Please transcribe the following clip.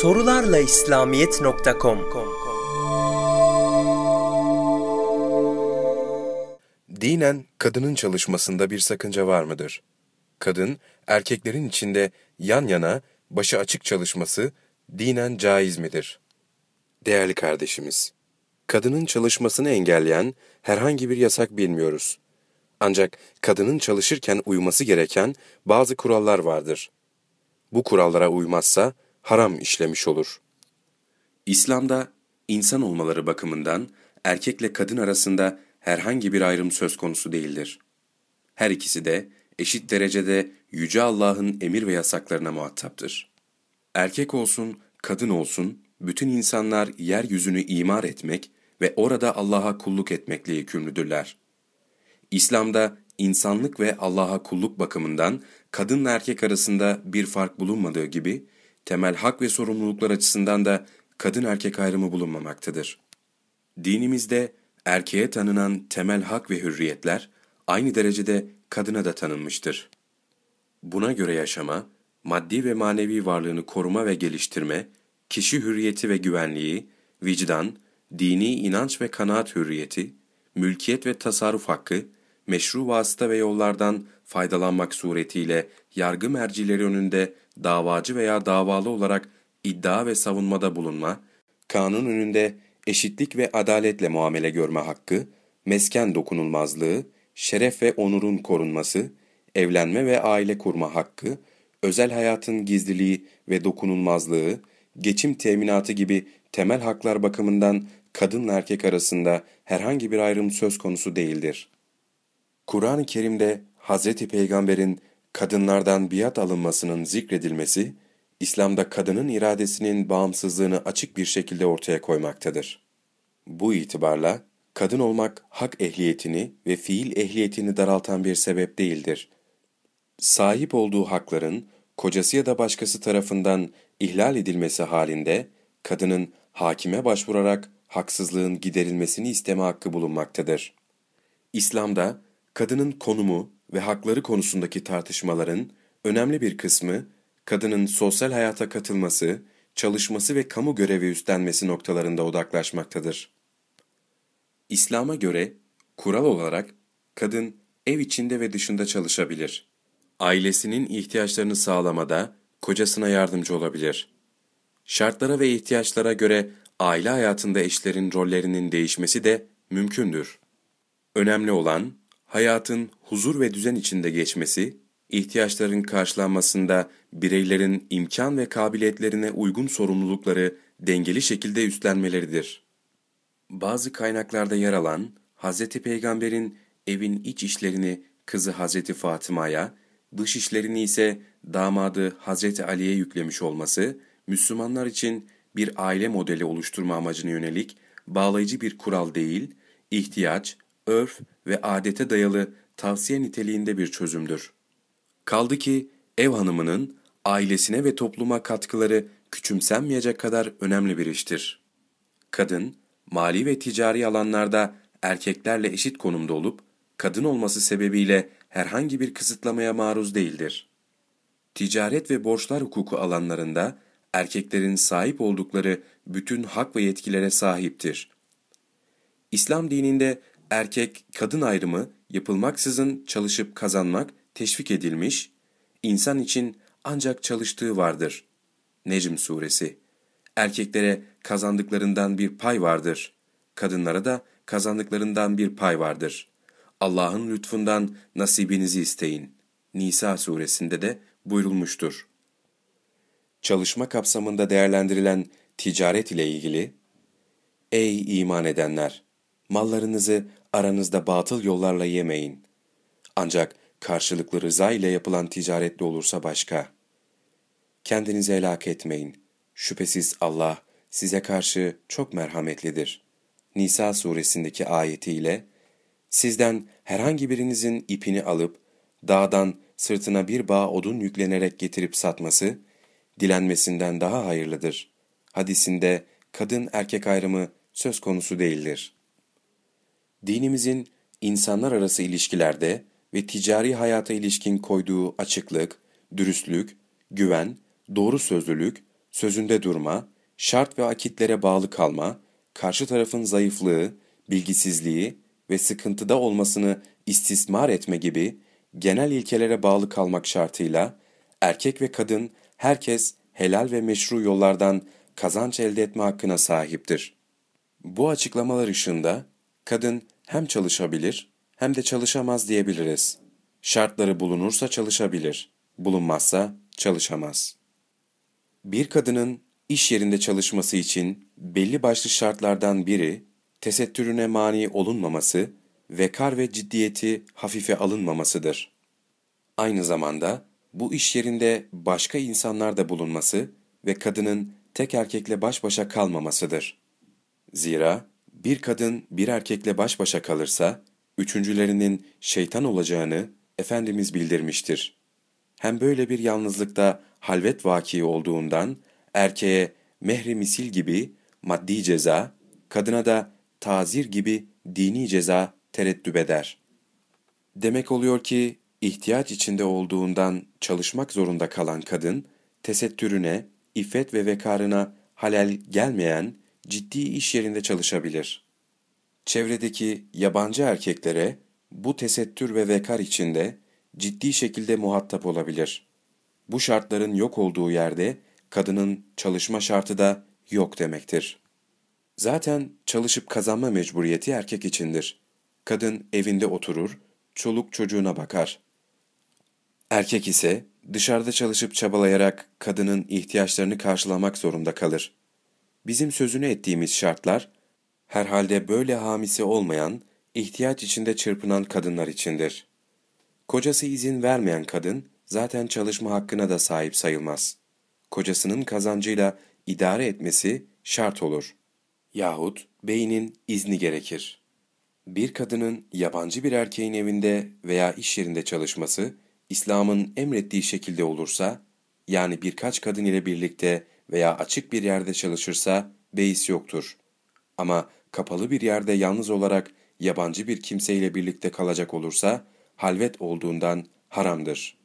Sorularla İslamiyet.com Dinen kadının çalışmasında bir sakınca var mıdır? Kadın, erkeklerin içinde yan yana, başı açık çalışması dinen caiz midir? Değerli kardeşimiz, kadının çalışmasını engelleyen herhangi bir yasak bilmiyoruz. Ancak kadının çalışırken uyması gereken bazı kurallar vardır. Bu kurallara uymazsa haram işlemiş olur. İslam'da insan olmaları bakımından erkekle kadın arasında herhangi bir ayrım söz konusu değildir. Her ikisi de eşit derecede Yüce Allah'ın emir ve yasaklarına muhataptır. Erkek olsun, kadın olsun, bütün insanlar yeryüzünü imar etmek ve orada Allah'a kulluk etmekle yükümlüdürler. İslam'da insanlık ve Allah'a kulluk bakımından kadınla erkek arasında bir fark bulunmadığı gibi, temel hak ve sorumluluklar açısından da kadın erkek ayrımı bulunmamaktadır. Dinimizde erkeğe tanınan temel hak ve hürriyetler aynı derecede kadına da tanınmıştır. Buna göre yaşama, maddi ve manevi varlığını koruma ve geliştirme, kişi hürriyeti ve güvenliği, vicdan, dini inanç ve kanaat hürriyeti, mülkiyet ve tasarruf hakkı, meşru vasıta ve yollardan faydalanmak suretiyle yargı mercileri önünde davacı veya davalı olarak iddia ve savunmada bulunma, kanun önünde eşitlik ve adaletle muamele görme hakkı, mesken dokunulmazlığı, şeref ve onurun korunması, evlenme ve aile kurma hakkı, özel hayatın gizliliği ve dokunulmazlığı, geçim teminatı gibi temel haklar bakımından kadınla erkek arasında herhangi bir ayrım söz konusu değildir. Kur'an-ı Kerim'de Hz. Peygamber'in kadınlardan biat alınmasının zikredilmesi, İslam'da kadının iradesinin bağımsızlığını açık bir şekilde ortaya koymaktadır. Bu itibarla, kadın olmak hak ehliyetini ve fiil ehliyetini daraltan bir sebep değildir. Sahip olduğu hakların, kocası ya da başkası tarafından ihlal edilmesi halinde, kadının hakime başvurarak haksızlığın giderilmesini isteme hakkı bulunmaktadır. İslam'da, kadının konumu ve hakları konusundaki tartışmaların önemli bir kısmı, kadının sosyal hayata katılması, çalışması ve kamu görevi üstlenmesi noktalarında odaklaşmaktadır. İslam'a göre kural olarak kadın ev içinde ve dışında çalışabilir. Ailesinin ihtiyaçlarını sağlamada kocasına yardımcı olabilir. Şartlara ve ihtiyaçlara göre aile hayatında eşlerin rollerinin değişmesi de mümkündür. Önemli olan hayatın huzur ve düzen içinde geçmesi, ihtiyaçların karşılanmasında bireylerin imkan ve kabiliyetlerine uygun sorumlulukları dengeli şekilde üstlenmeleridir. Bazı kaynaklarda yer alan Hz. Peygamber'in evin iç işlerini kızı Hz. Fatıma'ya, dış işlerini ise damadı Hz. Ali'ye yüklemiş olması, Müslümanlar için bir aile modeli oluşturma amacına yönelik bağlayıcı bir kural değil, ihtiyaç, örf ve adete dayalı tavsiye niteliğinde bir çözümdür. Kaldı ki ev hanımının ailesine ve topluma katkıları küçümsenmeyecek kadar önemli bir iştir. Kadın, mali ve ticari alanlarda erkeklerle eşit konumda olup, kadın olması sebebiyle herhangi bir kısıtlamaya maruz değildir. Ticaret ve borçlar hukuku alanlarında erkeklerin sahip oldukları bütün hak ve yetkilere sahiptir. İslam dininde erkek kadın ayrımı yapılmaksızın çalışıp kazanmak teşvik edilmiş, insan için ancak çalıştığı vardır. Necm suresi Erkeklere kazandıklarından bir pay vardır. Kadınlara da kazandıklarından bir pay vardır. Allah'ın lütfundan nasibinizi isteyin. Nisa suresinde de buyurulmuştur. Çalışma kapsamında değerlendirilen ticaret ile ilgili, Ey iman edenler! Mallarınızı aranızda batıl yollarla yemeyin. Ancak karşılıklı rıza ile yapılan ticaretli olursa başka. Kendinizi helak etmeyin. Şüphesiz Allah size karşı çok merhametlidir. Nisa suresindeki ayetiyle, sizden herhangi birinizin ipini alıp, dağdan sırtına bir bağ odun yüklenerek getirip satması, dilenmesinden daha hayırlıdır. Hadisinde kadın erkek ayrımı söz konusu değildir. Dinimizin insanlar arası ilişkilerde ve ticari hayata ilişkin koyduğu açıklık, dürüstlük, güven, doğru sözlülük, sözünde durma, şart ve akitlere bağlı kalma, karşı tarafın zayıflığı, bilgisizliği ve sıkıntıda olmasını istismar etme gibi genel ilkelere bağlı kalmak şartıyla erkek ve kadın herkes helal ve meşru yollardan kazanç elde etme hakkına sahiptir. Bu açıklamalar ışığında kadın hem çalışabilir hem de çalışamaz diyebiliriz. Şartları bulunursa çalışabilir, bulunmazsa çalışamaz. Bir kadının iş yerinde çalışması için belli başlı şartlardan biri tesettürüne mani olunmaması, vekar ve ciddiyeti hafife alınmamasıdır. Aynı zamanda bu iş yerinde başka insanlar da bulunması ve kadının tek erkekle baş başa kalmamasıdır. Zira bir kadın bir erkekle baş başa kalırsa, üçüncülerinin şeytan olacağını Efendimiz bildirmiştir. Hem böyle bir yalnızlıkta halvet vaki olduğundan, erkeğe mehri misil gibi maddi ceza, kadına da tazir gibi dini ceza tereddüp eder. Demek oluyor ki ihtiyaç içinde olduğundan çalışmak zorunda kalan kadın, tesettürüne, iffet ve vekarına halel gelmeyen ciddi iş yerinde çalışabilir. Çevredeki yabancı erkeklere bu tesettür ve vekar içinde ciddi şekilde muhatap olabilir. Bu şartların yok olduğu yerde kadının çalışma şartı da yok demektir. Zaten çalışıp kazanma mecburiyeti erkek içindir. Kadın evinde oturur, çoluk çocuğuna bakar. Erkek ise dışarıda çalışıp çabalayarak kadının ihtiyaçlarını karşılamak zorunda kalır. Bizim sözünü ettiğimiz şartlar, herhalde böyle hamisi olmayan, ihtiyaç içinde çırpınan kadınlar içindir. Kocası izin vermeyen kadın, zaten çalışma hakkına da sahip sayılmaz. Kocasının kazancıyla idare etmesi şart olur. Yahut beynin izni gerekir. Bir kadının yabancı bir erkeğin evinde veya iş yerinde çalışması, İslam'ın emrettiği şekilde olursa, yani birkaç kadın ile birlikte veya açık bir yerde çalışırsa beis yoktur. Ama kapalı bir yerde yalnız olarak yabancı bir kimseyle birlikte kalacak olursa halvet olduğundan haramdır.''